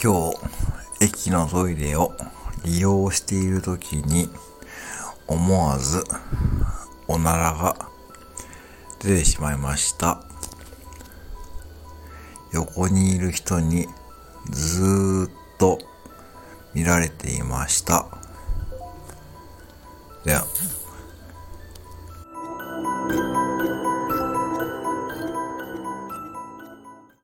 今日、駅のトイレを利用している時に、思わず、おならが出てしまいました。横にいる人にずーっと見られていました。では。